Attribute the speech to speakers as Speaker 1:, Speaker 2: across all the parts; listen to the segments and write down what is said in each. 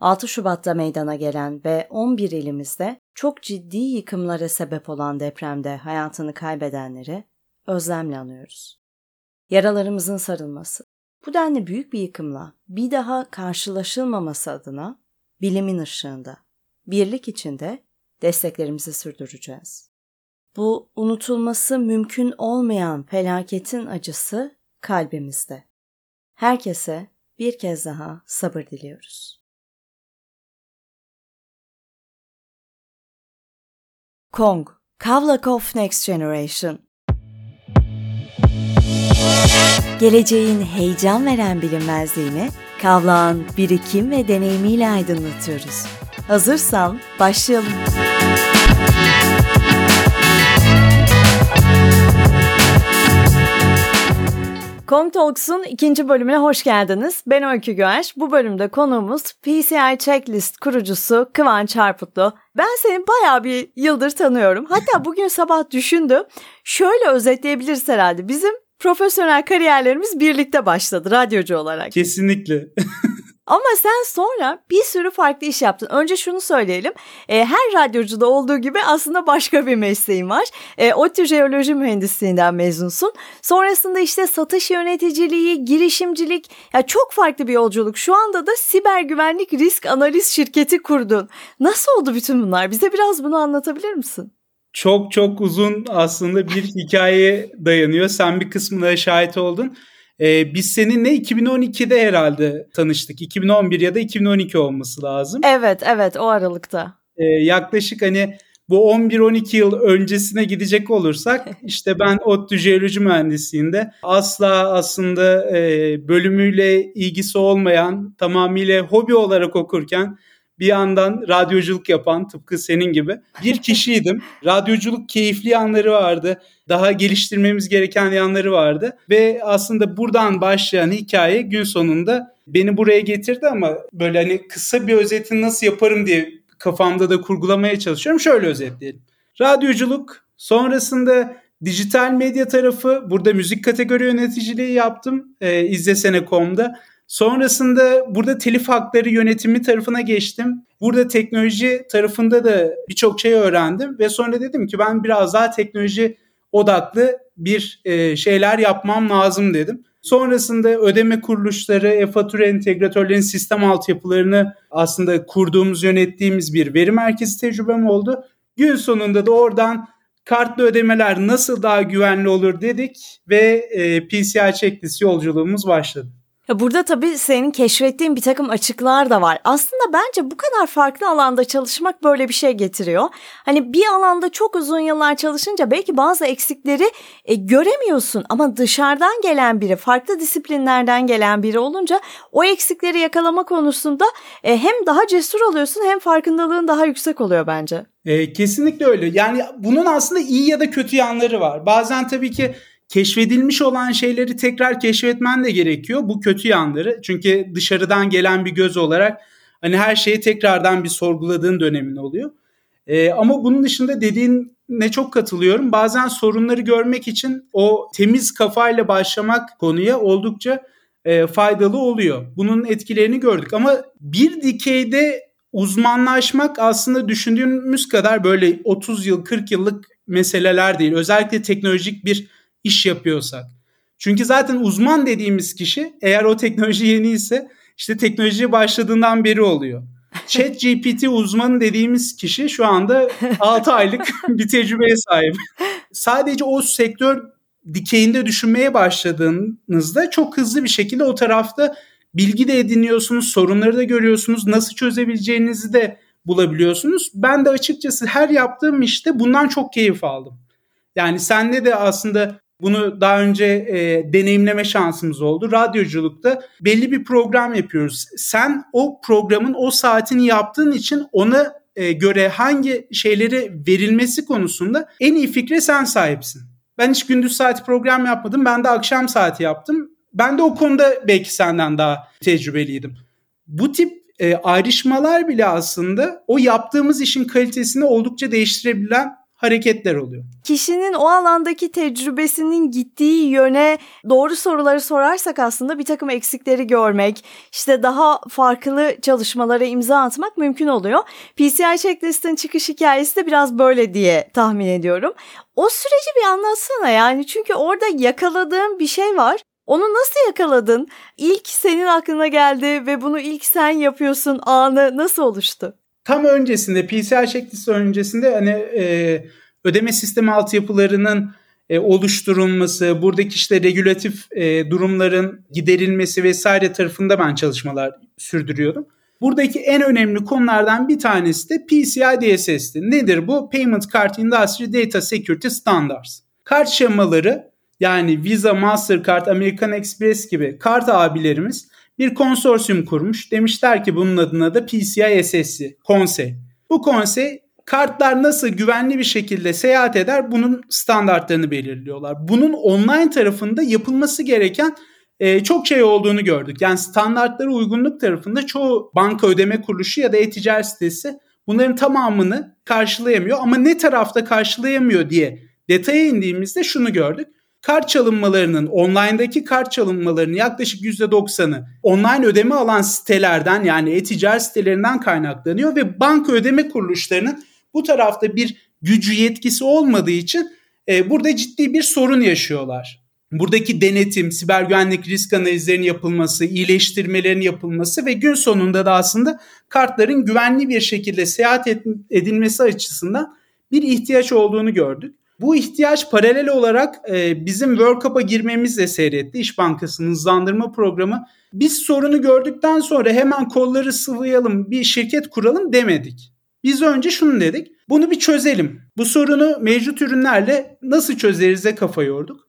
Speaker 1: 6 Şubat'ta meydana gelen ve 11 ilimizde çok ciddi yıkımlara sebep olan depremde hayatını kaybedenleri özlemle anıyoruz. Yaralarımızın sarılması, bu denli büyük bir yıkımla bir daha karşılaşılmaması adına bilimin ışığında, birlik içinde desteklerimizi sürdüreceğiz. Bu unutulması mümkün olmayan felaketin acısı kalbimizde. Herkese bir kez daha sabır diliyoruz. Kong, Kavlakov Next Generation Geleceğin heyecan veren bilinmezliğini Kavlağın birikim ve deneyimiyle aydınlatıyoruz. Hazırsan başlayalım. Kong Talks'un ikinci bölümüne hoş geldiniz. Ben Öykü Göğeş. Bu bölümde konuğumuz PCI Checklist kurucusu Kıvanç Harputlu. Ben seni bayağı bir yıldır tanıyorum. Hatta bugün sabah düşündüm. Şöyle özetleyebiliriz herhalde. Bizim profesyonel kariyerlerimiz birlikte başladı radyocu olarak.
Speaker 2: Kesinlikle.
Speaker 1: Ama sen sonra bir sürü farklı iş yaptın. Önce şunu söyleyelim. E, her radyocuda olduğu gibi aslında başka bir mesleğin var. E, ODTÜ Jeoloji Mühendisliğinden mezunsun. Sonrasında işte satış yöneticiliği, girişimcilik, ya çok farklı bir yolculuk. Şu anda da siber güvenlik risk analiz şirketi kurdun. Nasıl oldu bütün bunlar? Bize biraz bunu anlatabilir misin?
Speaker 2: Çok çok uzun aslında bir hikaye dayanıyor. Sen bir kısmına şahit oldun. Ee, biz seninle 2012'de herhalde tanıştık. 2011 ya da 2012 olması lazım.
Speaker 1: Evet evet o aralıkta.
Speaker 2: Ee, yaklaşık hani bu 11-12 yıl öncesine gidecek olursak işte ben ODTÜ Jeoloji Mühendisliğinde asla aslında e, bölümüyle ilgisi olmayan tamamıyla hobi olarak okurken bir yandan radyoculuk yapan tıpkı senin gibi bir kişiydim. Radyoculuk keyifli yanları vardı. Daha geliştirmemiz gereken yanları vardı. Ve aslında buradan başlayan hikaye gün sonunda beni buraya getirdi ama böyle hani kısa bir özetini nasıl yaparım diye kafamda da kurgulamaya çalışıyorum. Şöyle özetleyelim. Radyoculuk sonrasında dijital medya tarafı burada müzik kategori yöneticiliği yaptım e, izlesene.com'da. Sonrasında burada telif hakları yönetimi tarafına geçtim. Burada teknoloji tarafında da birçok şey öğrendim ve sonra dedim ki ben biraz daha teknoloji odaklı bir e, şeyler yapmam lazım dedim. Sonrasında ödeme kuruluşları, e-fatura entegratörlerin sistem altyapılarını aslında kurduğumuz, yönettiğimiz bir veri merkezi tecrübem oldu. Gün sonunda da oradan kartlı ödemeler nasıl daha güvenli olur dedik ve e, PCI checklist yolculuğumuz başladı.
Speaker 1: Burada tabii senin keşfettiğin bir takım açıklar da var. Aslında bence bu kadar farklı alanda çalışmak böyle bir şey getiriyor. Hani bir alanda çok uzun yıllar çalışınca belki bazı eksikleri e, göremiyorsun ama dışarıdan gelen biri, farklı disiplinlerden gelen biri olunca o eksikleri yakalama konusunda e, hem daha cesur oluyorsun hem farkındalığın daha yüksek oluyor bence.
Speaker 2: E, kesinlikle öyle. Yani bunun aslında iyi ya da kötü yanları var. Bazen tabii ki keşfedilmiş olan şeyleri tekrar keşfetmen de gerekiyor. Bu kötü yanları. Çünkü dışarıdan gelen bir göz olarak hani her şeyi tekrardan bir sorguladığın dönemin oluyor. Ee, ama bunun dışında dediğin ne çok katılıyorum. Bazen sorunları görmek için o temiz kafayla başlamak konuya oldukça e, faydalı oluyor. Bunun etkilerini gördük ama bir dikeyde uzmanlaşmak aslında düşündüğümüz kadar böyle 30 yıl 40 yıllık meseleler değil. Özellikle teknolojik bir iş yapıyorsak. Çünkü zaten uzman dediğimiz kişi eğer o teknoloji yeni ise işte teknolojiye başladığından beri oluyor. Chat GPT uzmanı dediğimiz kişi şu anda 6 aylık bir tecrübeye sahip. Sadece o sektör dikeyinde düşünmeye başladığınızda çok hızlı bir şekilde o tarafta bilgi de ediniyorsunuz, sorunları da görüyorsunuz, nasıl çözebileceğinizi de bulabiliyorsunuz. Ben de açıkçası her yaptığım işte bundan çok keyif aldım. Yani senle de aslında bunu daha önce e, deneyimleme şansımız oldu. Radyoculukta belli bir program yapıyoruz. Sen o programın o saatini yaptığın için ona e, göre hangi şeyleri verilmesi konusunda en iyi fikre sen sahipsin. Ben hiç gündüz saati program yapmadım. Ben de akşam saati yaptım. Ben de o konuda belki senden daha tecrübeliydim. Bu tip e, ayrışmalar bile aslında o yaptığımız işin kalitesini oldukça değiştirebilen hareketler oluyor.
Speaker 1: Kişinin o alandaki tecrübesinin gittiği yöne doğru soruları sorarsak aslında bir takım eksikleri görmek, işte daha farklı çalışmalara imza atmak mümkün oluyor. PCI checklist'in çıkış hikayesi de biraz böyle diye tahmin ediyorum. O süreci bir anlatsana yani çünkü orada yakaladığın bir şey var. Onu nasıl yakaladın? İlk senin aklına geldi ve bunu ilk sen yapıyorsun anı nasıl oluştu?
Speaker 2: Tam öncesinde PCR checklist öncesinde hani e, ödeme sistemi altyapılarının e, oluşturulması, buradaki işte regülatif e, durumların giderilmesi vesaire tarafında ben çalışmalar sürdürüyordum. Buradaki en önemli konulardan bir tanesi de PCI DSS'ti. Nedir bu? Payment Card Industry Data Security Standards. Kart şemaları yani Visa, Mastercard, American Express gibi kart abilerimiz bir konsorsiyum kurmuş. Demişler ki bunun adına da PCI SS'i, konsey. Bu konsey kartlar nasıl güvenli bir şekilde seyahat eder bunun standartlarını belirliyorlar. Bunun online tarafında yapılması gereken e, çok şey olduğunu gördük. Yani standartlara uygunluk tarafında çoğu banka ödeme kuruluşu ya da e-ticaret sitesi bunların tamamını karşılayamıyor. Ama ne tarafta karşılayamıyor diye detaya indiğimizde şunu gördük kart çalınmalarının, online'daki kart çalınmalarının yaklaşık %90'ı online ödeme alan sitelerden yani e-ticaret sitelerinden kaynaklanıyor ve banka ödeme kuruluşlarının bu tarafta bir gücü yetkisi olmadığı için e, burada ciddi bir sorun yaşıyorlar. Buradaki denetim, siber güvenlik risk analizlerinin yapılması, iyileştirmelerin yapılması ve gün sonunda da aslında kartların güvenli bir şekilde seyahat edilmesi açısından bir ihtiyaç olduğunu gördük. Bu ihtiyaç paralel olarak e, bizim World Cup'a girmemizle seyretti. İş Bankası'nın hızlandırma programı. Biz sorunu gördükten sonra hemen kolları sıvayalım, bir şirket kuralım demedik. Biz önce şunu dedik. Bunu bir çözelim. Bu sorunu mevcut ürünlerle nasıl çözerize kafa yorduk.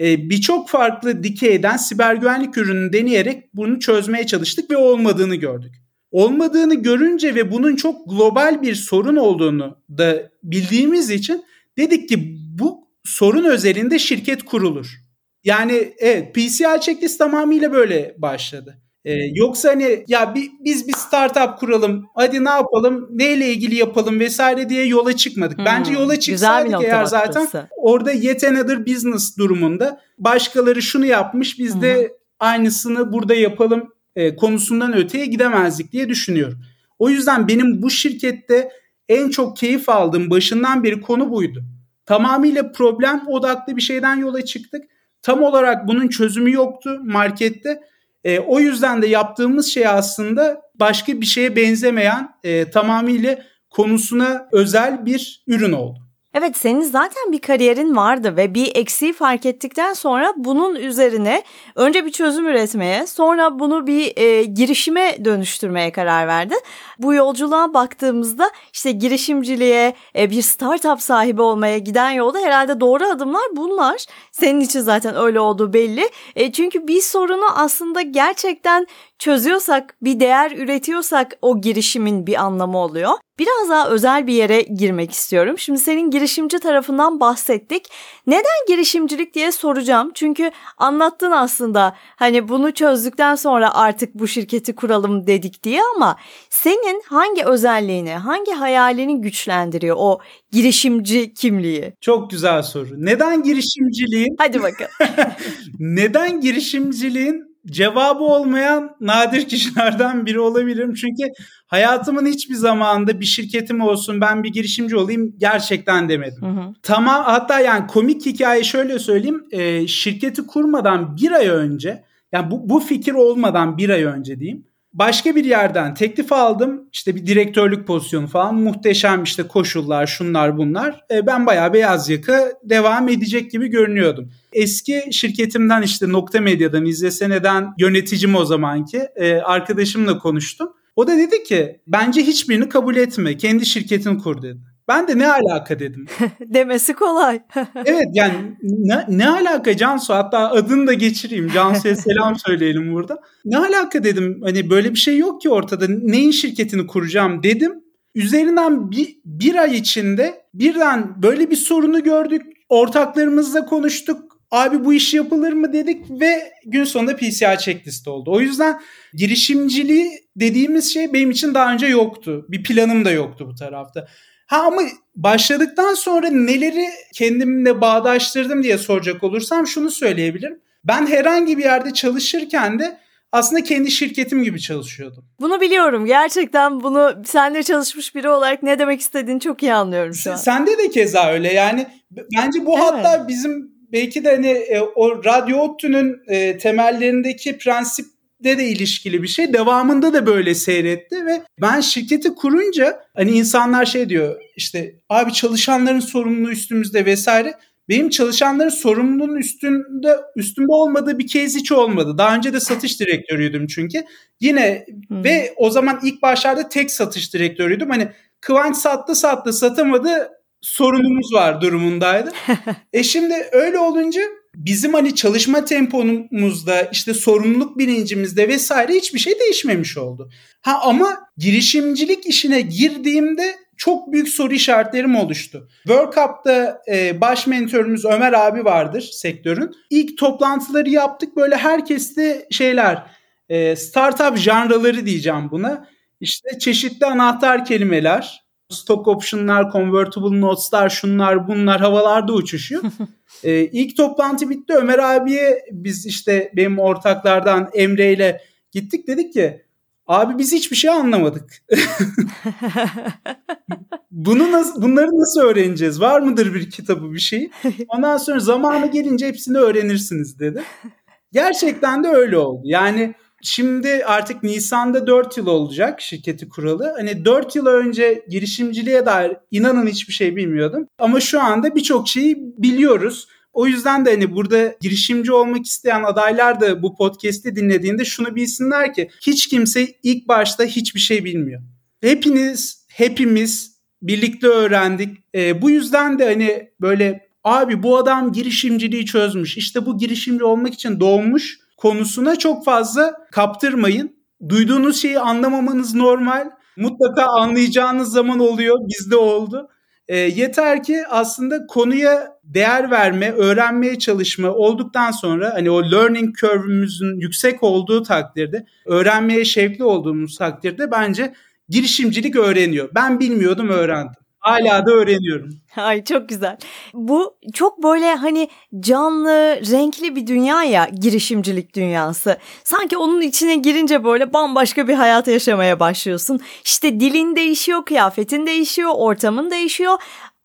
Speaker 2: Ee, Birçok farklı dikeyden siber güvenlik ürünü deneyerek bunu çözmeye çalıştık ve olmadığını gördük. Olmadığını görünce ve bunun çok global bir sorun olduğunu da bildiğimiz için Dedik ki bu sorun özelinde şirket kurulur. Yani evet PCI checklist tamamıyla böyle başladı. Ee, yoksa hani ya bir, biz bir startup kuralım hadi ne yapalım neyle ilgili yapalım vesaire diye yola çıkmadık. Hmm, Bence yola çıksaydık eğer zaten orada yet another business durumunda başkaları şunu yapmış biz hmm. de aynısını burada yapalım e, konusundan öteye gidemezdik diye düşünüyorum. O yüzden benim bu şirkette en çok keyif aldığım başından beri konu buydu. Tamamıyla problem odaklı bir şeyden yola çıktık. Tam olarak bunun çözümü yoktu markette. E, o yüzden de yaptığımız şey aslında başka bir şeye benzemeyen e, tamamıyla konusuna özel bir ürün oldu.
Speaker 1: Evet senin zaten bir kariyerin vardı ve bir eksiği fark ettikten sonra bunun üzerine önce bir çözüm üretmeye sonra bunu bir e, girişime dönüştürmeye karar verdin. Bu yolculuğa baktığımızda işte girişimciliğe e, bir startup sahibi olmaya giden yolda herhalde doğru adımlar bunlar. Senin için zaten öyle olduğu belli. E, çünkü bir sorunu aslında gerçekten çözüyorsak, bir değer üretiyorsak o girişimin bir anlamı oluyor. Biraz daha özel bir yere girmek istiyorum. Şimdi senin girişimci tarafından bahsettik. Neden girişimcilik diye soracağım. Çünkü anlattın aslında hani bunu çözdükten sonra artık bu şirketi kuralım dedik diye ama senin hangi özelliğini, hangi hayalini güçlendiriyor o girişimci kimliği?
Speaker 2: Çok güzel soru. Neden girişimciliğin?
Speaker 1: Hadi bakalım.
Speaker 2: Neden girişimciliğin cevabı olmayan nadir kişilerden biri olabilirim. Çünkü hayatımın hiçbir zamanında bir şirketim olsun ben bir girişimci olayım gerçekten demedim. Hı hı. Tamam hatta yani komik hikaye şöyle söyleyeyim. E, şirketi kurmadan bir ay önce yani bu, bu fikir olmadan bir ay önce diyeyim başka bir yerden teklif aldım. İşte bir direktörlük pozisyonu falan muhteşem işte koşullar şunlar bunlar. E, ben bayağı beyaz yaka devam edecek gibi görünüyordum. Eski şirketimden işte Nokta Medya'dan İzlesene'den yöneticim o zamanki e, arkadaşımla konuştum. O da dedi ki bence hiçbirini kabul etme kendi şirketini kur dedi. Ben de ne alaka dedim.
Speaker 1: Demesi kolay.
Speaker 2: evet yani ne, ne alaka Cansu hatta adını da geçireyim. Cansu'ya selam söyleyelim burada. Ne alaka dedim hani böyle bir şey yok ki ortada neyin şirketini kuracağım dedim. Üzerinden bir, bir ay içinde birden böyle bir sorunu gördük. Ortaklarımızla konuştuk. Abi bu iş yapılır mı dedik ve gün sonunda PCI checklist oldu. O yüzden girişimciliği dediğimiz şey benim için daha önce yoktu. Bir planım da yoktu bu tarafta. Ha ama başladıktan sonra neleri kendimle bağdaştırdım diye soracak olursam şunu söyleyebilirim. Ben herhangi bir yerde çalışırken de aslında kendi şirketim gibi çalışıyordum.
Speaker 1: Bunu biliyorum. Gerçekten bunu senle çalışmış biri olarak ne demek istediğini çok iyi anlıyorum şu an.
Speaker 2: Sende de keza öyle. Yani bence bu evet. hatta bizim belki de hani e, o radyo ODTÜ'nün e, temellerindeki prensip de de ilişkili bir şey. Devamında da böyle seyretti ve ben şirketi kurunca hani insanlar şey diyor işte abi çalışanların sorumluluğu üstümüzde vesaire. Benim çalışanların sorumluluğun üstünde üstünde olmadığı bir kez hiç olmadı. Daha önce de satış direktörüydüm çünkü. Yine hmm. ve o zaman ilk başlarda tek satış direktörüydüm. Hani Kıvanç sattı sattı satamadı sorunumuz var durumundaydı. e şimdi öyle olunca bizim hani çalışma tempomuzda işte sorumluluk bilincimizde vesaire hiçbir şey değişmemiş oldu. Ha ama girişimcilik işine girdiğimde çok büyük soru işaretlerim oluştu. World Cup'ta e, baş mentörümüz Ömer abi vardır sektörün. İlk toplantıları yaptık böyle herkes de şeyler e, startup janraları diyeceğim buna. İşte çeşitli anahtar kelimeler, stock option'lar, convertible notes'lar, şunlar bunlar havalarda uçuşuyor. ee, ilk toplantı bitti. Ömer abiye biz işte benim ortaklardan Emre ile gittik dedik ki abi biz hiçbir şey anlamadık. Bunu nasıl, bunları nasıl öğreneceğiz? Var mıdır bir kitabı bir şey? Ondan sonra zamanı gelince hepsini öğrenirsiniz dedi. Gerçekten de öyle oldu. Yani Şimdi artık Nisan'da 4 yıl olacak şirketi kuralı. Hani 4 yıl önce girişimciliğe dair inanın hiçbir şey bilmiyordum. Ama şu anda birçok şeyi biliyoruz. O yüzden de hani burada girişimci olmak isteyen adaylar da bu podcast'i dinlediğinde şunu bilsinler ki hiç kimse ilk başta hiçbir şey bilmiyor. Hepiniz, hepimiz birlikte öğrendik. E, bu yüzden de hani böyle abi bu adam girişimciliği çözmüş. İşte bu girişimci olmak için doğmuş konusuna çok fazla kaptırmayın. Duyduğunuz şeyi anlamamanız normal. Mutlaka anlayacağınız zaman oluyor. Bizde oldu. E, yeter ki aslında konuya değer verme, öğrenmeye çalışma olduktan sonra hani o learning curve'ümüzün yüksek olduğu takdirde, öğrenmeye şevkli olduğumuz takdirde bence girişimcilik öğreniyor. Ben bilmiyordum, öğrendim. Hala da öğreniyorum.
Speaker 1: Ay çok güzel. Bu çok böyle hani canlı, renkli bir dünya ya girişimcilik dünyası. Sanki onun içine girince böyle bambaşka bir hayat yaşamaya başlıyorsun. İşte dilin değişiyor, kıyafetin değişiyor, ortamın değişiyor.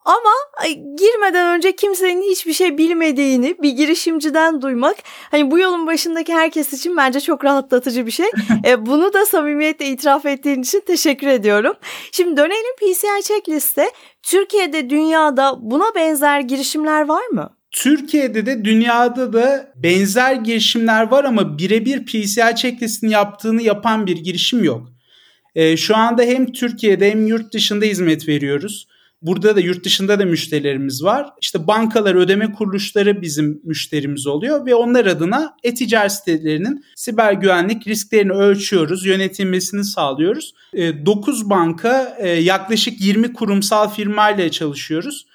Speaker 1: Ama girmeden önce kimsenin hiçbir şey bilmediğini bir girişimciden duymak hani bu yolun başındaki herkes için bence çok rahatlatıcı bir şey. e, bunu da samimiyetle itiraf ettiğin için teşekkür ediyorum. Şimdi dönelim PCI Checklist'e. Türkiye'de dünyada buna benzer girişimler var mı?
Speaker 2: Türkiye'de de dünyada da benzer girişimler var ama birebir PCI checklist'ini yaptığını yapan bir girişim yok. E, şu anda hem Türkiye'de hem yurt dışında hizmet veriyoruz. Burada da yurt dışında da müşterilerimiz var. İşte bankalar, ödeme kuruluşları bizim müşterimiz oluyor ve onlar adına e-ticaret sitelerinin siber güvenlik risklerini ölçüyoruz, yönetilmesini sağlıyoruz. 9 e, banka, e, yaklaşık 20 kurumsal firmayla çalışıyoruz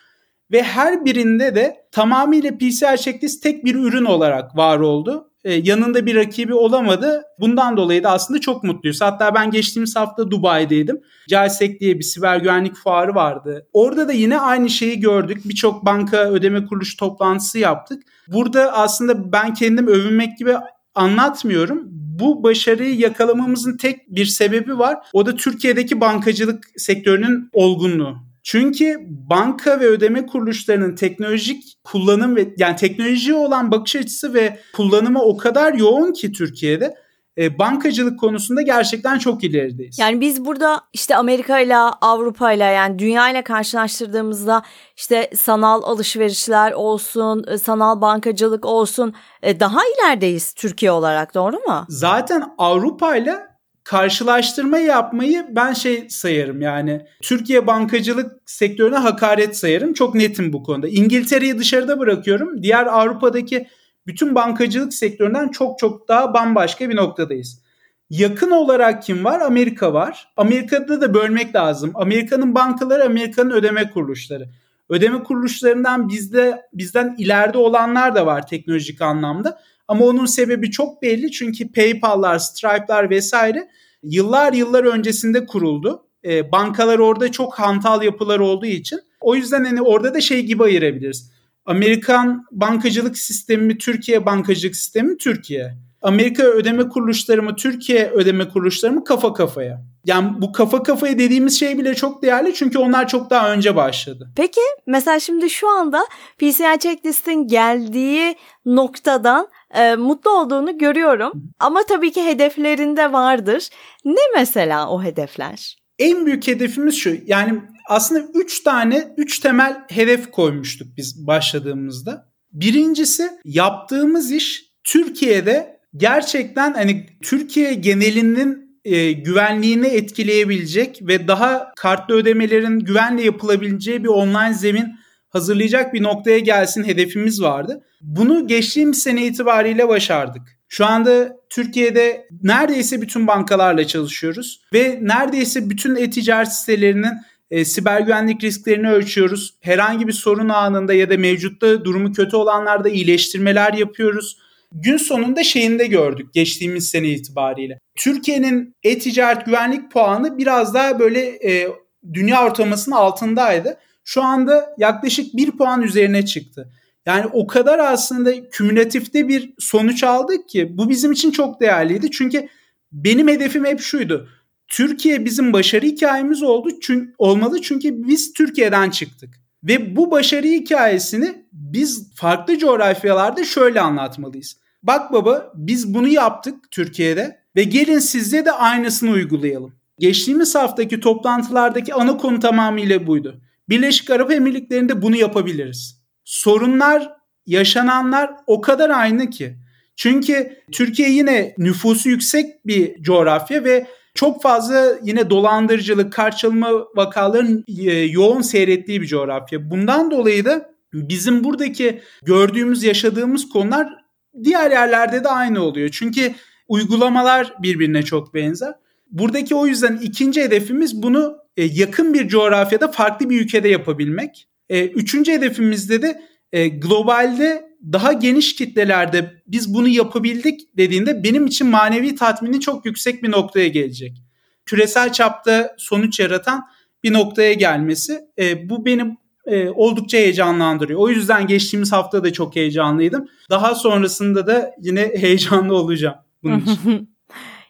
Speaker 2: ve her birinde de tamamıyla PCR checklist tek bir ürün olarak var oldu. Ee, yanında bir rakibi olamadı. Bundan dolayı da aslında çok mutluyuz. Hatta ben geçtiğimiz hafta Dubai'deydim. CELSEC diye bir siber güvenlik fuarı vardı. Orada da yine aynı şeyi gördük. Birçok banka ödeme kuruluş toplantısı yaptık. Burada aslında ben kendim övünmek gibi anlatmıyorum. Bu başarıyı yakalamamızın tek bir sebebi var. O da Türkiye'deki bankacılık sektörünün olgunluğu. Çünkü banka ve ödeme kuruluşlarının teknolojik kullanım ve yani teknoloji olan bakış açısı ve kullanımı o kadar yoğun ki Türkiye'de e, bankacılık konusunda gerçekten çok ilerideyiz.
Speaker 1: Yani biz burada işte Amerika ile Avrupa ile yani dünya ile karşılaştırdığımızda işte sanal alışverişler olsun, e, sanal bankacılık olsun e, daha ilerideyiz Türkiye olarak doğru mu?
Speaker 2: Zaten Avrupa ile karşılaştırma yapmayı ben şey sayarım yani Türkiye bankacılık sektörüne hakaret sayarım. Çok netim bu konuda. İngiltere'yi dışarıda bırakıyorum. Diğer Avrupa'daki bütün bankacılık sektöründen çok çok daha bambaşka bir noktadayız. Yakın olarak kim var? Amerika var. Amerika'da da bölmek lazım. Amerika'nın bankaları, Amerika'nın ödeme kuruluşları. Ödeme kuruluşlarından bizde bizden ileride olanlar da var teknolojik anlamda. Ama onun sebebi çok belli çünkü PayPal'lar, Stripe'lar vesaire yıllar yıllar öncesinde kuruldu. E, bankalar orada çok hantal yapılar olduğu için. O yüzden hani orada da şey gibi ayırabiliriz. Amerikan bankacılık sistemi mi, Türkiye bankacılık sistemi mi, Türkiye. Amerika ödeme kuruluşları mı, Türkiye ödeme kuruluşları mı kafa kafaya. Yani bu kafa kafaya dediğimiz şey bile çok değerli çünkü onlar çok daha önce başladı.
Speaker 1: Peki mesela şimdi şu anda PCI checklist'in geldiği noktadan e, mutlu olduğunu görüyorum. Ama tabii ki hedeflerinde vardır. Ne mesela o hedefler?
Speaker 2: En büyük hedefimiz şu. Yani aslında 3 tane 3 temel hedef koymuştuk biz başladığımızda. Birincisi yaptığımız iş Türkiye'de gerçekten hani Türkiye genelinin e, güvenliğini etkileyebilecek ve daha kartlı ödemelerin güvenle yapılabileceği bir online zemin hazırlayacak bir noktaya gelsin hedefimiz vardı. Bunu geçtiğimiz sene itibariyle başardık. Şu anda Türkiye'de neredeyse bütün bankalarla çalışıyoruz ve neredeyse bütün e-ticaret sitelerinin e, siber güvenlik risklerini ölçüyoruz. Herhangi bir sorun anında ya da mevcutta durumu kötü olanlarda iyileştirmeler yapıyoruz. Gün sonunda şeyinde gördük geçtiğimiz sene itibariyle. Türkiye'nin e-ticaret güvenlik puanı biraz daha böyle e, dünya ortalamasının altındaydı. Şu anda yaklaşık bir puan üzerine çıktı. Yani o kadar aslında kümülatifte bir sonuç aldık ki bu bizim için çok değerliydi. Çünkü benim hedefim hep şuydu. Türkiye bizim başarı hikayemiz oldu çünkü, olmalı çünkü biz Türkiye'den çıktık. Ve bu başarı hikayesini biz farklı coğrafyalarda şöyle anlatmalıyız. Bak baba biz bunu yaptık Türkiye'de ve gelin sizde de aynısını uygulayalım. Geçtiğimiz haftaki toplantılardaki ana konu tamamıyla buydu. Birleşik Arap Emirlikleri'nde bunu yapabiliriz. Sorunlar, yaşananlar o kadar aynı ki. Çünkü Türkiye yine nüfusu yüksek bir coğrafya ve çok fazla yine dolandırıcılık, kart çalma vakaların e, yoğun seyrettiği bir coğrafya. Bundan dolayı da bizim buradaki gördüğümüz, yaşadığımız konular diğer yerlerde de aynı oluyor. Çünkü uygulamalar birbirine çok benzer. Buradaki o yüzden ikinci hedefimiz bunu e, yakın bir coğrafyada farklı bir ülkede yapabilmek. E, üçüncü hedefimizde de globalde daha geniş kitlelerde biz bunu yapabildik dediğinde benim için manevi tatmini çok yüksek bir noktaya gelecek. Küresel çapta sonuç yaratan bir noktaya gelmesi e, bu benim e, oldukça heyecanlandırıyor. O yüzden geçtiğimiz hafta da çok heyecanlıydım. Daha sonrasında da yine heyecanlı olacağım bunun için.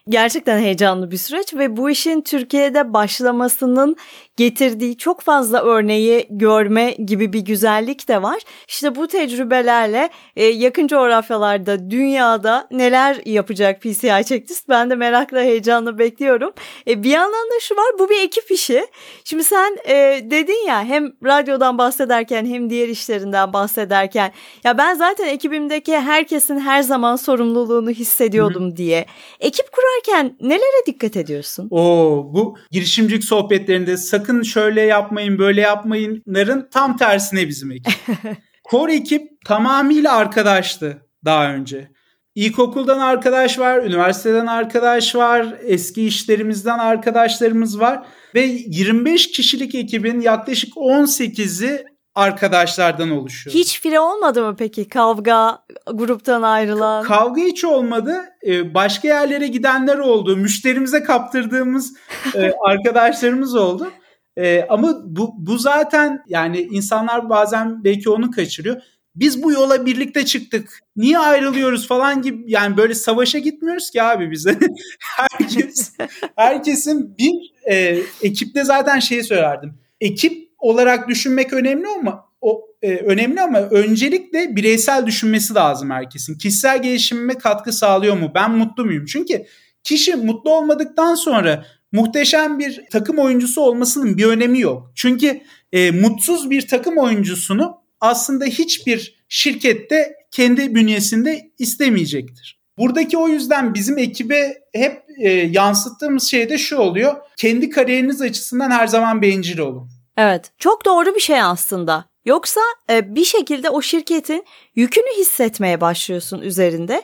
Speaker 1: Gerçekten heyecanlı bir süreç ve bu işin Türkiye'de başlamasının getirdiği çok fazla örneği görme gibi bir güzellik de var. İşte bu tecrübelerle e, yakın coğrafyalarda, dünyada neler yapacak PCI checklist ben de merakla heyecanla bekliyorum. E, bir yandan da şu var bu bir ekip işi. Şimdi sen e, dedin ya hem radyodan bahsederken hem diğer işlerinden bahsederken ya ben zaten ekibimdeki herkesin her zaman sorumluluğunu hissediyordum Hı-hı. diye. Ekip kurarken nelere dikkat ediyorsun?
Speaker 2: Oo bu girişimcilik sohbetlerinde sakın sakın şöyle yapmayın böyle yapmayınların tam tersine bizim ekip. Core ekip tamamıyla arkadaştı daha önce. İlkokuldan arkadaş var, üniversiteden arkadaş var, eski işlerimizden arkadaşlarımız var ve 25 kişilik ekibin yaklaşık 18'i arkadaşlardan oluşuyor.
Speaker 1: Hiç fire olmadı mı peki kavga gruptan ayrılan?
Speaker 2: Kavga hiç olmadı. Ee, başka yerlere gidenler oldu. Müşterimize kaptırdığımız e, arkadaşlarımız oldu. E, ama bu, bu zaten yani insanlar bazen belki onu kaçırıyor. Biz bu yola birlikte çıktık. Niye ayrılıyoruz falan gibi yani böyle savaşa gitmiyoruz ki abi bize. Herkes herkesin bir e, ekipte zaten şeyi söylerdim. Ekip olarak düşünmek önemli ama o e, önemli ama öncelikle bireysel düşünmesi lazım herkesin. Kişisel gelişimime katkı sağlıyor mu? Ben mutlu muyum? Çünkü kişi mutlu olmadıktan sonra muhteşem bir takım oyuncusu olmasının bir önemi yok. Çünkü e, mutsuz bir takım oyuncusunu aslında hiçbir şirkette kendi bünyesinde istemeyecektir. Buradaki o yüzden bizim ekibe hep e, yansıttığımız şey de şu oluyor. Kendi kariyeriniz açısından her zaman bencil olun.
Speaker 1: Evet çok doğru bir şey aslında. Yoksa e, bir şekilde o şirketin yükünü hissetmeye başlıyorsun üzerinde.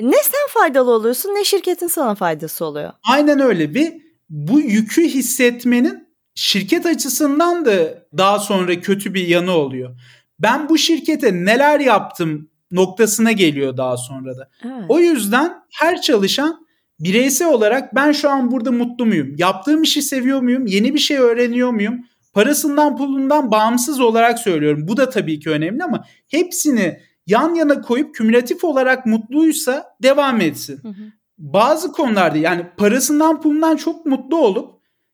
Speaker 1: Ne sen faydalı oluyorsun ne şirketin sana faydası oluyor.
Speaker 2: Aynen öyle bir bu yükü hissetmenin şirket açısından da daha sonra kötü bir yanı oluyor. Ben bu şirkete neler yaptım noktasına geliyor daha sonra da. Evet. O yüzden her çalışan bireysel olarak ben şu an burada mutlu muyum? Yaptığım işi seviyor muyum? Yeni bir şey öğreniyor muyum? Parasından pulundan bağımsız olarak söylüyorum. Bu da tabii ki önemli ama hepsini yan yana koyup kümülatif olarak mutluysa devam etsin. Hı hı. Bazı konularda yani parasından pulundan çok mutlu olup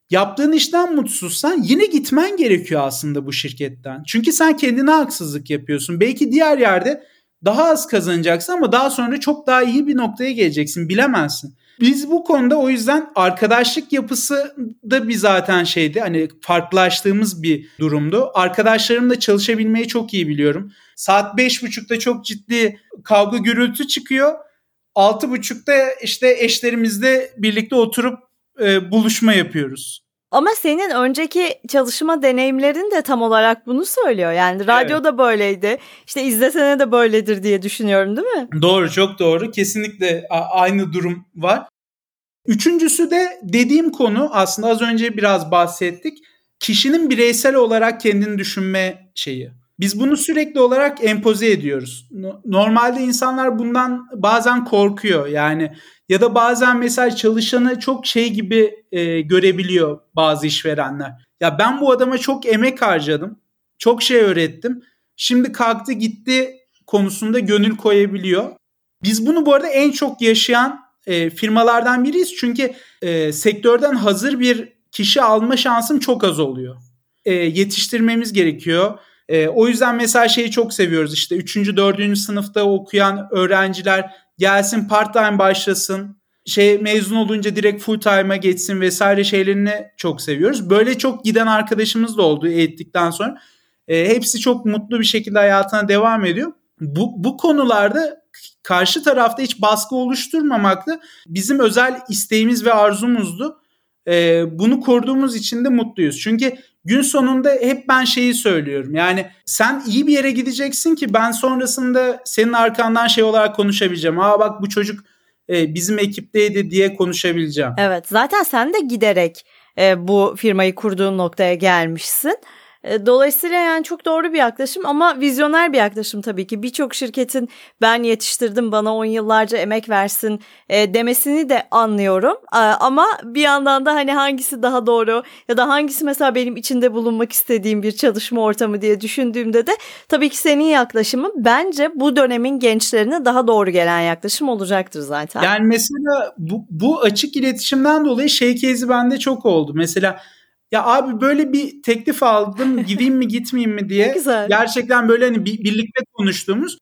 Speaker 2: yaptığın işten mutsuzsan yine gitmen gerekiyor aslında bu şirketten. Çünkü sen kendine haksızlık yapıyorsun. Belki diğer yerde daha az kazanacaksın ama daha sonra çok daha iyi bir noktaya geleceksin bilemezsin. Biz bu konuda o yüzden arkadaşlık yapısı da bir zaten şeydi. Hani farklılaştığımız bir durumdu. Arkadaşlarımla çalışabilmeyi çok iyi biliyorum. Saat 5.30'da çok ciddi kavga gürültü çıkıyor. 6.30'da işte eşlerimizle birlikte oturup e, buluşma yapıyoruz.
Speaker 1: Ama senin önceki çalışma deneyimlerin de tam olarak bunu söylüyor. Yani radyo da böyleydi. İşte izlesene de böyledir diye düşünüyorum değil mi?
Speaker 2: Doğru çok doğru. Kesinlikle aynı durum var. Üçüncüsü de dediğim konu aslında az önce biraz bahsettik. Kişinin bireysel olarak kendini düşünme şeyi. Biz bunu sürekli olarak empoze ediyoruz. Normalde insanlar bundan bazen korkuyor. Yani ya da bazen mesela çalışanı çok şey gibi e, görebiliyor bazı işverenler. Ya ben bu adama çok emek harcadım. Çok şey öğrettim. Şimdi kalktı gitti konusunda gönül koyabiliyor. Biz bunu bu arada en çok yaşayan e, firmalardan biriyiz. Çünkü e, sektörden hazır bir kişi alma şansım çok az oluyor. E, yetiştirmemiz gerekiyor. E, o yüzden mesela şeyi çok seviyoruz işte 3. 4. sınıfta okuyan öğrenciler gelsin part time başlasın şey mezun olunca direkt full time'a geçsin vesaire şeylerini çok seviyoruz. Böyle çok giden arkadaşımız da oldu eğittikten sonra. E, hepsi çok mutlu bir şekilde hayatına devam ediyor. Bu, bu konularda karşı tarafta hiç baskı oluşturmamakla bizim özel isteğimiz ve arzumuzdu. E, bunu koruduğumuz için de mutluyuz. Çünkü gün sonunda hep ben şeyi söylüyorum. Yani sen iyi bir yere gideceksin ki ben sonrasında senin arkandan şey olarak konuşabileceğim. Aa bak bu çocuk e, bizim ekipteydi diye konuşabileceğim.
Speaker 1: Evet zaten sen de giderek e, bu firmayı kurduğun noktaya gelmişsin. E, dolayısıyla yani çok doğru bir yaklaşım ama vizyoner bir yaklaşım tabii ki. Birçok şirketin ben yetiştirdim bana on yıllarca emek versin e, demesini de anlıyorum. E, ama bir yandan da hani hangisi daha doğru ya da hangisi mesela benim içinde bulunmak istediğim bir çalışma ortamı diye düşündüğümde de tabii ki senin yaklaşımın bence bu dönemin gençlerine daha doğru gelen yaklaşım olacaktır zaten.
Speaker 2: Yani mesela bu, bu açık iletişimden dolayı şey kezi bende çok oldu. Mesela ya abi böyle bir teklif aldım gideyim mi gitmeyeyim mi diye. Güzel. Gerçekten böyle hani birlikte konuştuğumuz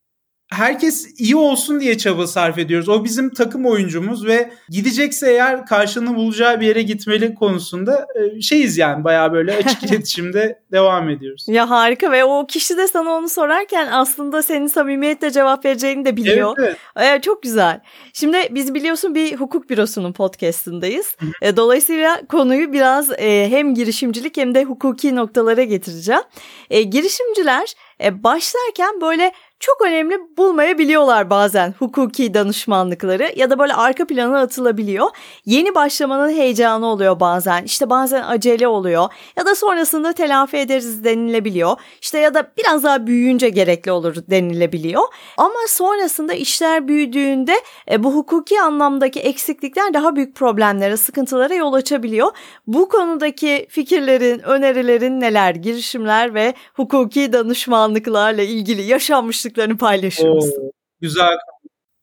Speaker 2: herkes iyi olsun diye çaba sarf ediyoruz. O bizim takım oyuncumuz ve gidecekse eğer karşılığını bulacağı bir yere gitmeli konusunda e, şeyiz yani bayağı böyle açık iletişimde devam ediyoruz.
Speaker 1: Ya harika ve o kişi de sana onu sorarken aslında senin samimiyetle cevap vereceğini de biliyor. Evet, evet. Ee, çok güzel. Şimdi biz biliyorsun bir hukuk bürosunun podcastındayız. Ee, dolayısıyla konuyu biraz e, hem girişimcilik hem de hukuki noktalara getireceğim. E, girişimciler e, başlarken böyle çok önemli bulmayabiliyorlar bazen hukuki danışmanlıkları ya da böyle arka plana atılabiliyor. Yeni başlamanın heyecanı oluyor bazen. İşte bazen acele oluyor ya da sonrasında telafi ederiz denilebiliyor. İşte ya da biraz daha büyüyünce gerekli olur denilebiliyor. Ama sonrasında işler büyüdüğünde e, bu hukuki anlamdaki eksiklikler daha büyük problemlere, sıkıntılara yol açabiliyor. Bu konudaki fikirlerin, önerilerin neler, girişimler ve hukuki danışmanlıklarla ilgili yaşanmışlık yaşadıklarını paylaşır mısın? Oo,
Speaker 2: güzel.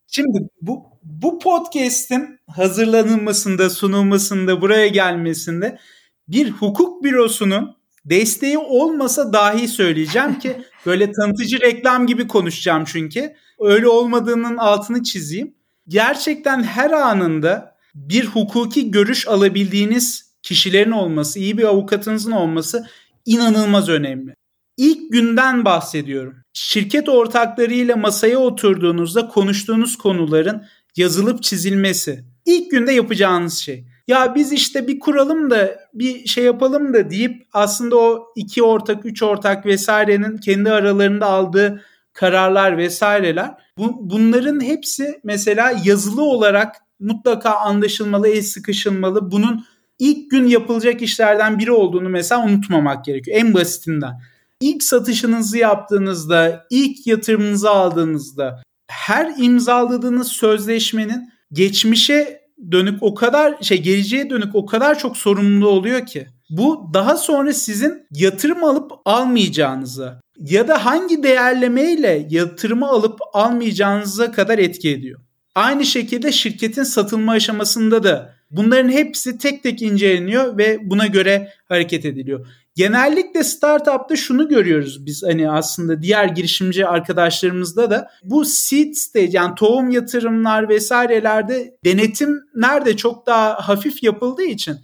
Speaker 2: Şimdi bu bu podcast'in hazırlanılmasında, sunulmasında, buraya gelmesinde bir hukuk bürosunun desteği olmasa dahi söyleyeceğim ki böyle tanıtıcı reklam gibi konuşacağım çünkü. Öyle olmadığının altını çizeyim. Gerçekten her anında bir hukuki görüş alabildiğiniz kişilerin olması, iyi bir avukatınızın olması inanılmaz önemli. İlk günden bahsediyorum. Şirket ortaklarıyla masaya oturduğunuzda konuştuğunuz konuların yazılıp çizilmesi. İlk günde yapacağınız şey. Ya biz işte bir kuralım da bir şey yapalım da deyip aslında o iki ortak, üç ortak vesairenin kendi aralarında aldığı kararlar vesaireler bu, bunların hepsi mesela yazılı olarak mutlaka anlaşılmalı, el sıkışılmalı. Bunun ilk gün yapılacak işlerden biri olduğunu mesela unutmamak gerekiyor. En basitinden ilk satışınızı yaptığınızda, ilk yatırımınızı aldığınızda her imzaladığınız sözleşmenin geçmişe dönük o kadar şey geleceğe dönük o kadar çok sorumlu oluyor ki. Bu daha sonra sizin yatırım alıp almayacağınızı ya da hangi değerlemeyle yatırımı alıp almayacağınıza kadar etki ediyor. Aynı şekilde şirketin satılma aşamasında da bunların hepsi tek tek inceleniyor ve buna göre hareket ediliyor. Genellikle startup'ta şunu görüyoruz biz hani aslında diğer girişimci arkadaşlarımızda da bu seed stage yani tohum yatırımlar vesairelerde denetimler de çok daha hafif yapıldığı için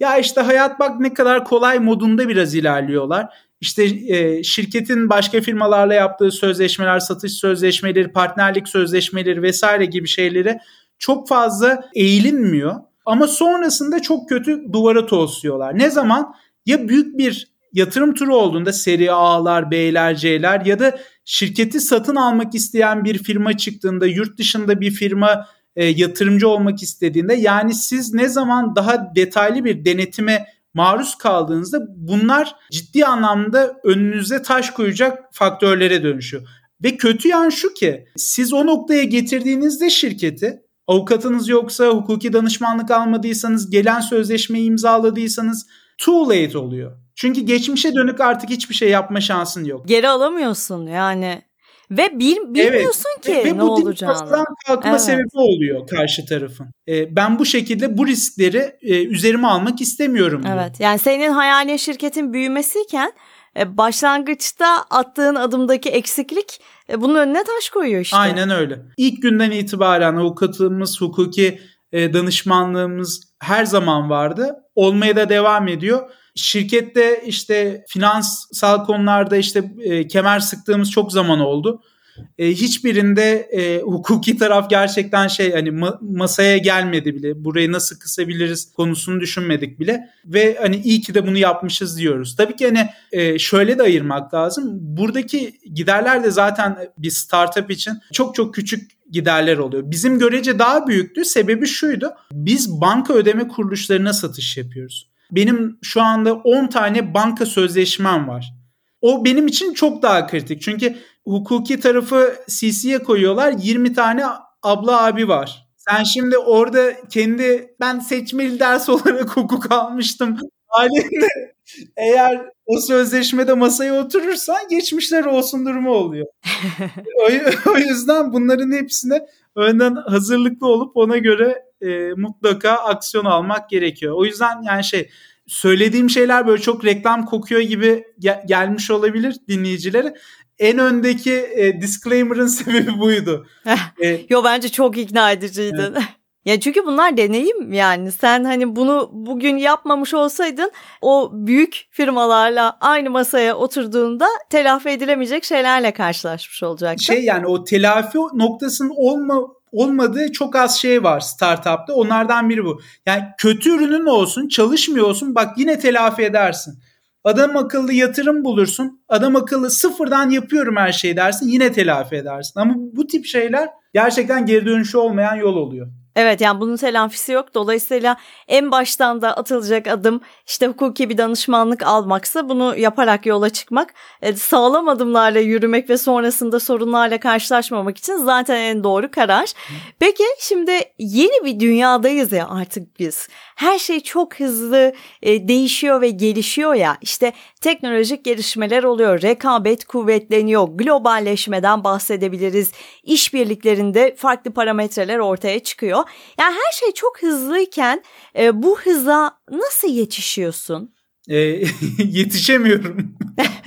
Speaker 2: ya işte hayat bak ne kadar kolay modunda biraz ilerliyorlar. İşte e, şirketin başka firmalarla yaptığı sözleşmeler, satış sözleşmeleri, partnerlik sözleşmeleri vesaire gibi şeylere çok fazla eğilinmiyor. Ama sonrasında çok kötü duvara tosluyorlar. Ne zaman? Ya büyük bir yatırım turu olduğunda seri A'lar, B'ler, C'ler ya da şirketi satın almak isteyen bir firma çıktığında, yurt dışında bir firma e, yatırımcı olmak istediğinde yani siz ne zaman daha detaylı bir denetime maruz kaldığınızda bunlar ciddi anlamda önünüze taş koyacak faktörlere dönüşüyor. Ve kötü yan şu ki siz o noktaya getirdiğinizde şirketi avukatınız yoksa hukuki danışmanlık almadıysanız gelen sözleşmeyi imzaladıysanız too late oluyor. Çünkü geçmişe dönük artık hiçbir şey yapma şansın yok.
Speaker 1: Geri alamıyorsun yani. Ve bil, bilmiyorsun evet. ki ve, ve ne olacağını. Ve
Speaker 2: kalkma evet. sebebi oluyor karşı tarafın. Ee, ben bu şekilde bu riskleri e, üzerime almak istemiyorum.
Speaker 1: Diyor. Evet yani senin hayalin şirketin büyümesiyken e, başlangıçta attığın adımdaki eksiklik e, bunun önüne taş koyuyor işte.
Speaker 2: Aynen öyle. İlk günden itibaren avukatımız, hukuki e, danışmanlığımız her zaman vardı. Olmaya da devam ediyor Şirkette işte finansal konularda işte e, kemer sıktığımız çok zaman oldu. E, hiçbirinde e, hukuki taraf gerçekten şey hani ma- masaya gelmedi bile. Burayı nasıl kısabiliriz konusunu düşünmedik bile. Ve hani iyi ki de bunu yapmışız diyoruz. Tabii ki hani e, şöyle de ayırmak lazım. Buradaki giderler de zaten bir startup için çok çok küçük giderler oluyor. Bizim görece daha büyüktü. Sebebi şuydu. Biz banka ödeme kuruluşlarına satış yapıyoruz. Benim şu anda 10 tane banka sözleşmem var. O benim için çok daha kritik. Çünkü hukuki tarafı CC'ye koyuyorlar. 20 tane abla abi var. Sen şimdi orada kendi ben seçmeli ders olarak hukuk almıştım. Halinde eğer o sözleşmede masaya oturursan geçmişler olsun durumu oluyor. o, o yüzden bunların hepsine önden hazırlıklı olup ona göre e, mutlaka aksiyon almak gerekiyor. O yüzden yani şey söylediğim şeyler böyle çok reklam kokuyor gibi gel- gelmiş olabilir dinleyicilere. En öndeki e, disclaimer'ın sebebi buydu.
Speaker 1: e, Yo bence çok ikna ediciydin. Evet. Ya çünkü bunlar deneyim yani sen hani bunu bugün yapmamış olsaydın o büyük firmalarla aynı masaya oturduğunda telafi edilemeyecek şeylerle karşılaşmış olacaktın.
Speaker 2: Şey yani o telafi noktasının olma olmadığı çok az şey var startupta. Onlardan biri bu. Yani kötü ürünün olsun, çalışmıyor olsun bak yine telafi edersin. Adam akıllı yatırım bulursun. Adam akıllı sıfırdan yapıyorum her şeyi dersin. Yine telafi edersin. Ama bu tip şeyler gerçekten geri dönüşü olmayan yol oluyor.
Speaker 1: Evet yani bunun telafisi yok. Dolayısıyla en baştan da atılacak adım işte hukuki bir danışmanlık almaksa bunu yaparak yola çıkmak, e, sağlam adımlarla yürümek ve sonrasında sorunlarla karşılaşmamak için zaten en doğru karar. Peki şimdi yeni bir dünyadayız ya artık biz. Her şey çok hızlı e, değişiyor ve gelişiyor ya. İşte teknolojik gelişmeler oluyor, rekabet kuvvetleniyor, globalleşmeden bahsedebiliriz. İşbirliklerinde farklı parametreler ortaya çıkıyor. Yani her şey çok hızlıyken e, bu hıza nasıl yetişiyorsun?
Speaker 2: E, yetişemiyorum.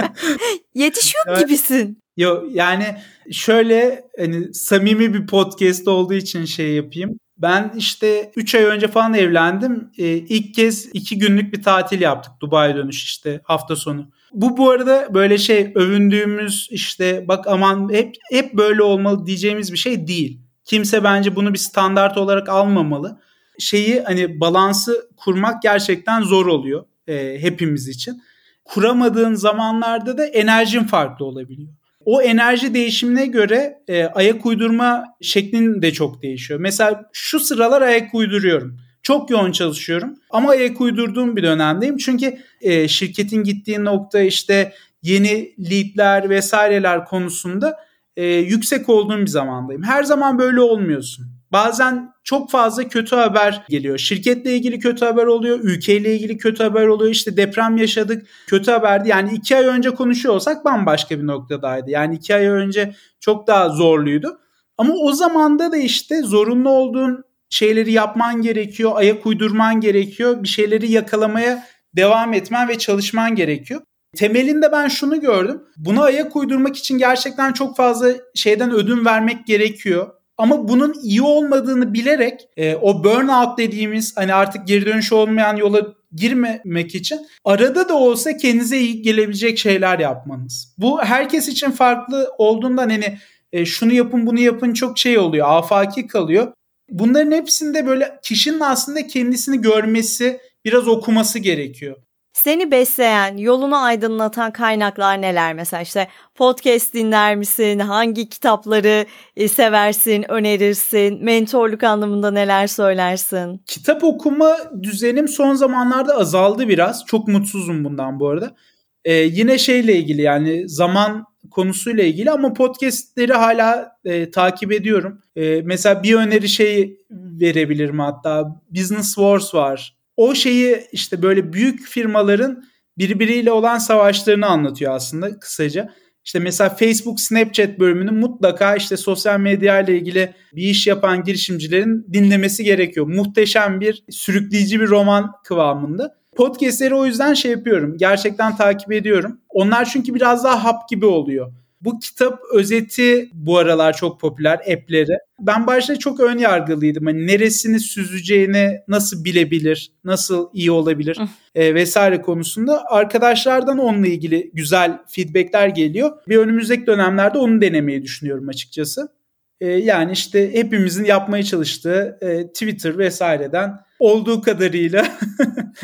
Speaker 1: Yetişiyor evet. gibisin.
Speaker 2: Yo yani şöyle hani samimi bir podcast olduğu için şey yapayım. Ben işte 3 ay önce falan evlendim. Ee, ilk kez 2 günlük bir tatil yaptık Dubai dönüş işte hafta sonu. Bu bu arada böyle şey övündüğümüz işte bak aman hep hep böyle olmalı diyeceğimiz bir şey değil. Kimse bence bunu bir standart olarak almamalı. Şeyi hani balansı kurmak gerçekten zor oluyor e, hepimiz için. Kuramadığın zamanlarda da enerjin farklı olabiliyor. O enerji değişimine göre e, ayak uydurma şeklin de çok değişiyor. Mesela şu sıralar ayak uyduruyorum. Çok yoğun çalışıyorum ama ayak uydurduğum bir dönemdeyim. Çünkü e, şirketin gittiği nokta işte yeni leadler vesaireler konusunda e, yüksek olduğum bir zamandayım. Her zaman böyle olmuyorsun. Bazen çok fazla kötü haber geliyor. Şirketle ilgili kötü haber oluyor. Ülkeyle ilgili kötü haber oluyor. İşte deprem yaşadık. Kötü haberdi. Yani iki ay önce konuşuyor olsak bambaşka bir noktadaydı. Yani iki ay önce çok daha zorluydu. Ama o zamanda da işte zorunlu olduğun şeyleri yapman gerekiyor. Ayak uydurman gerekiyor. Bir şeyleri yakalamaya devam etmen ve çalışman gerekiyor. Temelinde ben şunu gördüm. Buna ayak uydurmak için gerçekten çok fazla şeyden ödün vermek gerekiyor. Ama bunun iyi olmadığını bilerek e, o burnout dediğimiz hani artık geri dönüş olmayan yola girmemek için arada da olsa kendinize iyi gelebilecek şeyler yapmanız. Bu herkes için farklı olduğundan hani e, şunu yapın bunu yapın çok şey oluyor afaki kalıyor. Bunların hepsinde böyle kişinin aslında kendisini görmesi biraz okuması gerekiyor.
Speaker 1: Seni besleyen, yolunu aydınlatan kaynaklar neler? Mesela işte podcast dinler misin? Hangi kitapları e, seversin, önerirsin? Mentorluk anlamında neler söylersin?
Speaker 2: Kitap okuma düzenim son zamanlarda azaldı biraz. Çok mutsuzum bundan bu arada. Ee, yine şeyle ilgili yani zaman konusuyla ilgili ama podcastleri hala e, takip ediyorum. E, mesela bir öneri şey verebilirim hatta. Business Wars var o şeyi işte böyle büyük firmaların birbiriyle olan savaşlarını anlatıyor aslında kısaca. İşte mesela Facebook Snapchat bölümünü mutlaka işte sosyal medya ile ilgili bir iş yapan girişimcilerin dinlemesi gerekiyor. Muhteşem bir sürükleyici bir roman kıvamında. Podcast'leri o yüzden şey yapıyorum. Gerçekten takip ediyorum. Onlar çünkü biraz daha hap gibi oluyor. Bu kitap özeti bu aralar çok popüler app'leri. Ben başta çok ön yargılıydım. Hani neresini süzeceğini nasıl bilebilir, nasıl iyi olabilir e, vesaire konusunda. Arkadaşlardan onunla ilgili güzel feedbackler geliyor. Bir önümüzdeki dönemlerde onu denemeyi düşünüyorum açıkçası. E, yani işte hepimizin yapmaya çalıştığı e, Twitter vesaireden olduğu kadarıyla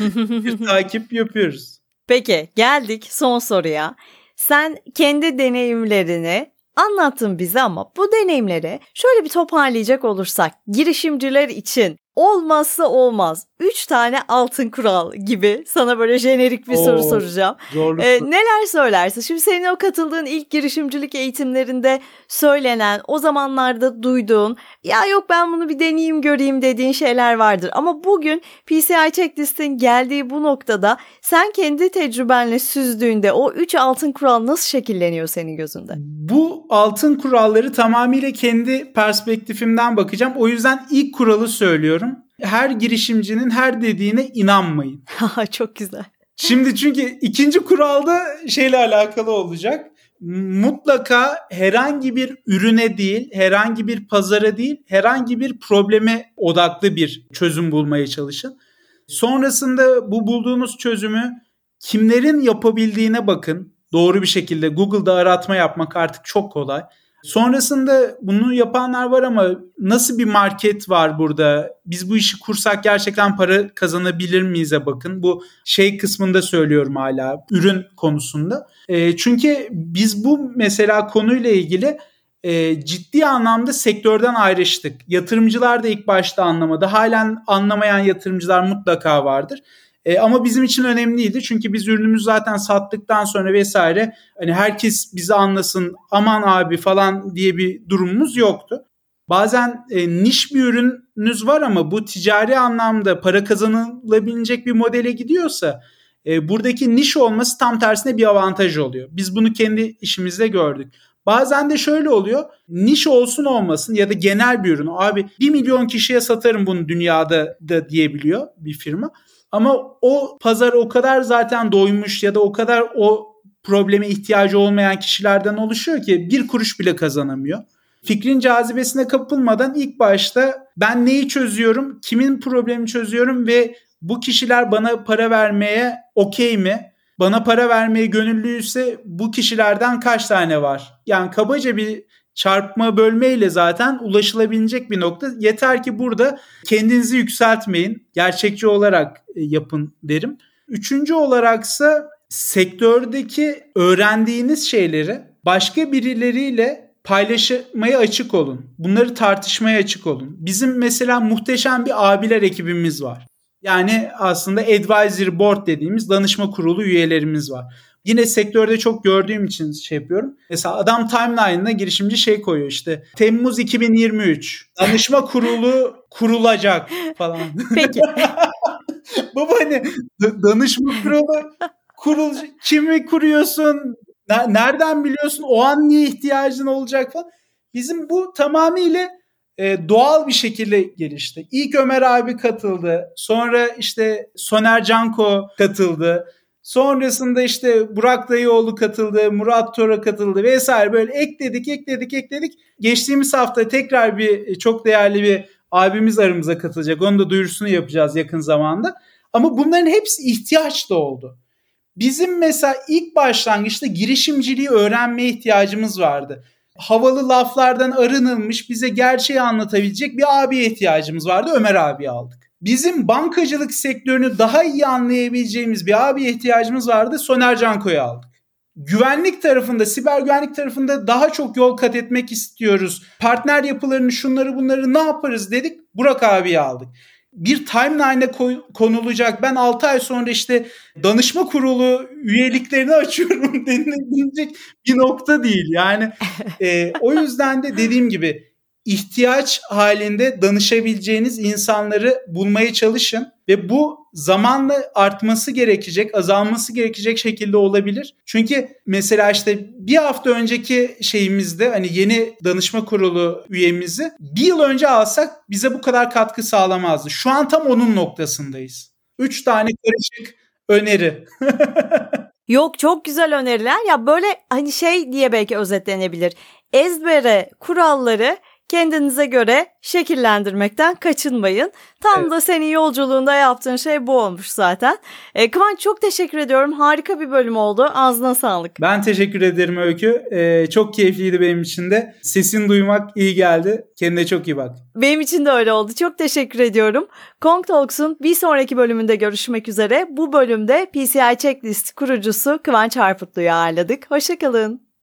Speaker 2: bir takip yapıyoruz.
Speaker 1: Peki geldik son soruya. Sen kendi deneyimlerini anlattın bize ama bu deneyimleri şöyle bir toparlayacak olursak girişimciler için olmazsa olmaz. Üç tane altın kural gibi sana böyle jenerik bir Oo, soru soracağım. Ee, neler söylersin? Şimdi senin o katıldığın ilk girişimcilik eğitimlerinde söylenen, o zamanlarda duyduğun, ya yok ben bunu bir deneyeyim göreyim dediğin şeyler vardır. Ama bugün PCI Checklist'in geldiği bu noktada sen kendi tecrübenle süzdüğünde o üç altın kural nasıl şekilleniyor senin gözünde?
Speaker 2: Bu altın kuralları tamamıyla kendi perspektifimden bakacağım. O yüzden ilk kuralı söylüyorum her girişimcinin her dediğine inanmayın.
Speaker 1: Çok güzel.
Speaker 2: Şimdi çünkü ikinci kuralda şeyle alakalı olacak. Mutlaka herhangi bir ürüne değil, herhangi bir pazara değil, herhangi bir probleme odaklı bir çözüm bulmaya çalışın. Sonrasında bu bulduğunuz çözümü kimlerin yapabildiğine bakın. Doğru bir şekilde Google'da aratma yapmak artık çok kolay. Sonrasında bunu yapanlar var ama nasıl bir market var burada? Biz bu işi kursak gerçekten para kazanabilir miyiz'e bakın. Bu şey kısmında söylüyorum hala ürün konusunda. E, çünkü biz bu mesela konuyla ilgili e, ciddi anlamda sektörden ayrıştık. Yatırımcılar da ilk başta anlamadı. Halen anlamayan yatırımcılar mutlaka vardır. E, ama bizim için önemliydi çünkü biz ürünümüzü zaten sattıktan sonra vesaire hani herkes bizi anlasın aman abi falan diye bir durumumuz yoktu. Bazen e, niş bir ürününüz var ama bu ticari anlamda para kazanılabilecek bir modele gidiyorsa e, buradaki niş olması tam tersine bir avantaj oluyor. Biz bunu kendi işimizde gördük. Bazen de şöyle oluyor. Niş olsun olmasın ya da genel bir ürün. Abi 1 milyon kişiye satarım bunu dünyada da diyebiliyor bir firma. Ama o pazar o kadar zaten doymuş ya da o kadar o probleme ihtiyacı olmayan kişilerden oluşuyor ki bir kuruş bile kazanamıyor. Fikrin cazibesine kapılmadan ilk başta ben neyi çözüyorum, kimin problemi çözüyorum ve bu kişiler bana para vermeye okey mi? Bana para vermeye gönüllüyse bu kişilerden kaç tane var? Yani kabaca bir çarpma bölmeyle zaten ulaşılabilecek bir nokta. Yeter ki burada kendinizi yükseltmeyin. Gerçekçi olarak e, yapın derim. Üçüncü olaraksa sektördeki öğrendiğiniz şeyleri başka birileriyle paylaşmaya açık olun. Bunları tartışmaya açık olun. Bizim mesela muhteşem bir abiler ekibimiz var. Yani aslında advisory board dediğimiz danışma kurulu üyelerimiz var. yine sektörde çok gördüğüm için şey yapıyorum. Mesela adam timeline'ına girişimci şey koyuyor işte Temmuz 2023 danışma kurulu kurulacak falan.
Speaker 1: Peki.
Speaker 2: Baba hani danışma kurulu kurul kimi kuruyorsun? Nereden biliyorsun? O an niye ihtiyacın olacak falan. Bizim bu tamamıyla e, doğal bir şekilde gelişti. İlk Ömer abi katıldı. Sonra işte Soner Canko katıldı. Sonrasında işte Burak Dayıoğlu katıldı, Murat Tora katıldı vesaire böyle ekledik, ekledik, ekledik. Geçtiğimiz hafta tekrar bir e, çok değerli bir abimiz aramıza katılacak. Onun da duyurusunu yapacağız yakın zamanda. Ama bunların hepsi ihtiyaç da oldu. Bizim mesela ilk başlangıçta girişimciliği öğrenmeye ihtiyacımız vardı. Havalı laflardan arınılmış bize gerçeği anlatabilecek bir abiye ihtiyacımız vardı. Ömer abi aldık. Bizim bankacılık sektörünü daha iyi anlayabileceğimiz bir abiye ihtiyacımız vardı. Soner Canko'yu aldık. Güvenlik tarafında, siber güvenlik tarafında daha çok yol kat etmek istiyoruz. Partner yapılarını, şunları bunları ne yaparız dedik. Burak abiyi aldık bir timeline'e konulacak. Ben 6 ay sonra işte danışma kurulu üyeliklerini açıyorum denilecek bir nokta değil. Yani e, o yüzden de dediğim gibi ihtiyaç halinde danışabileceğiniz insanları bulmaya çalışın ve bu zamanla artması gerekecek, azalması gerekecek şekilde olabilir. Çünkü mesela işte bir hafta önceki şeyimizde hani yeni danışma kurulu üyemizi bir yıl önce alsak bize bu kadar katkı sağlamazdı. Şu an tam onun noktasındayız. Üç tane karışık öneri.
Speaker 1: Yok çok güzel öneriler. Ya böyle hani şey diye belki özetlenebilir. Ezbere kuralları kendinize göre şekillendirmekten kaçınmayın. Tam evet. da senin yolculuğunda yaptığın şey bu olmuş zaten. E, Kıvanç çok teşekkür ediyorum. Harika bir bölüm oldu. Ağzına sağlık.
Speaker 2: Ben teşekkür ederim Öykü. E, çok keyifliydi benim için de. Sesini duymak iyi geldi. Kendine çok iyi bak.
Speaker 1: Benim için de öyle oldu. Çok teşekkür ediyorum. Kong Talks'un bir sonraki bölümünde görüşmek üzere. Bu bölümde PCI Checklist kurucusu Kıvanç Harputlu'yu ağırladık. Hoşçakalın.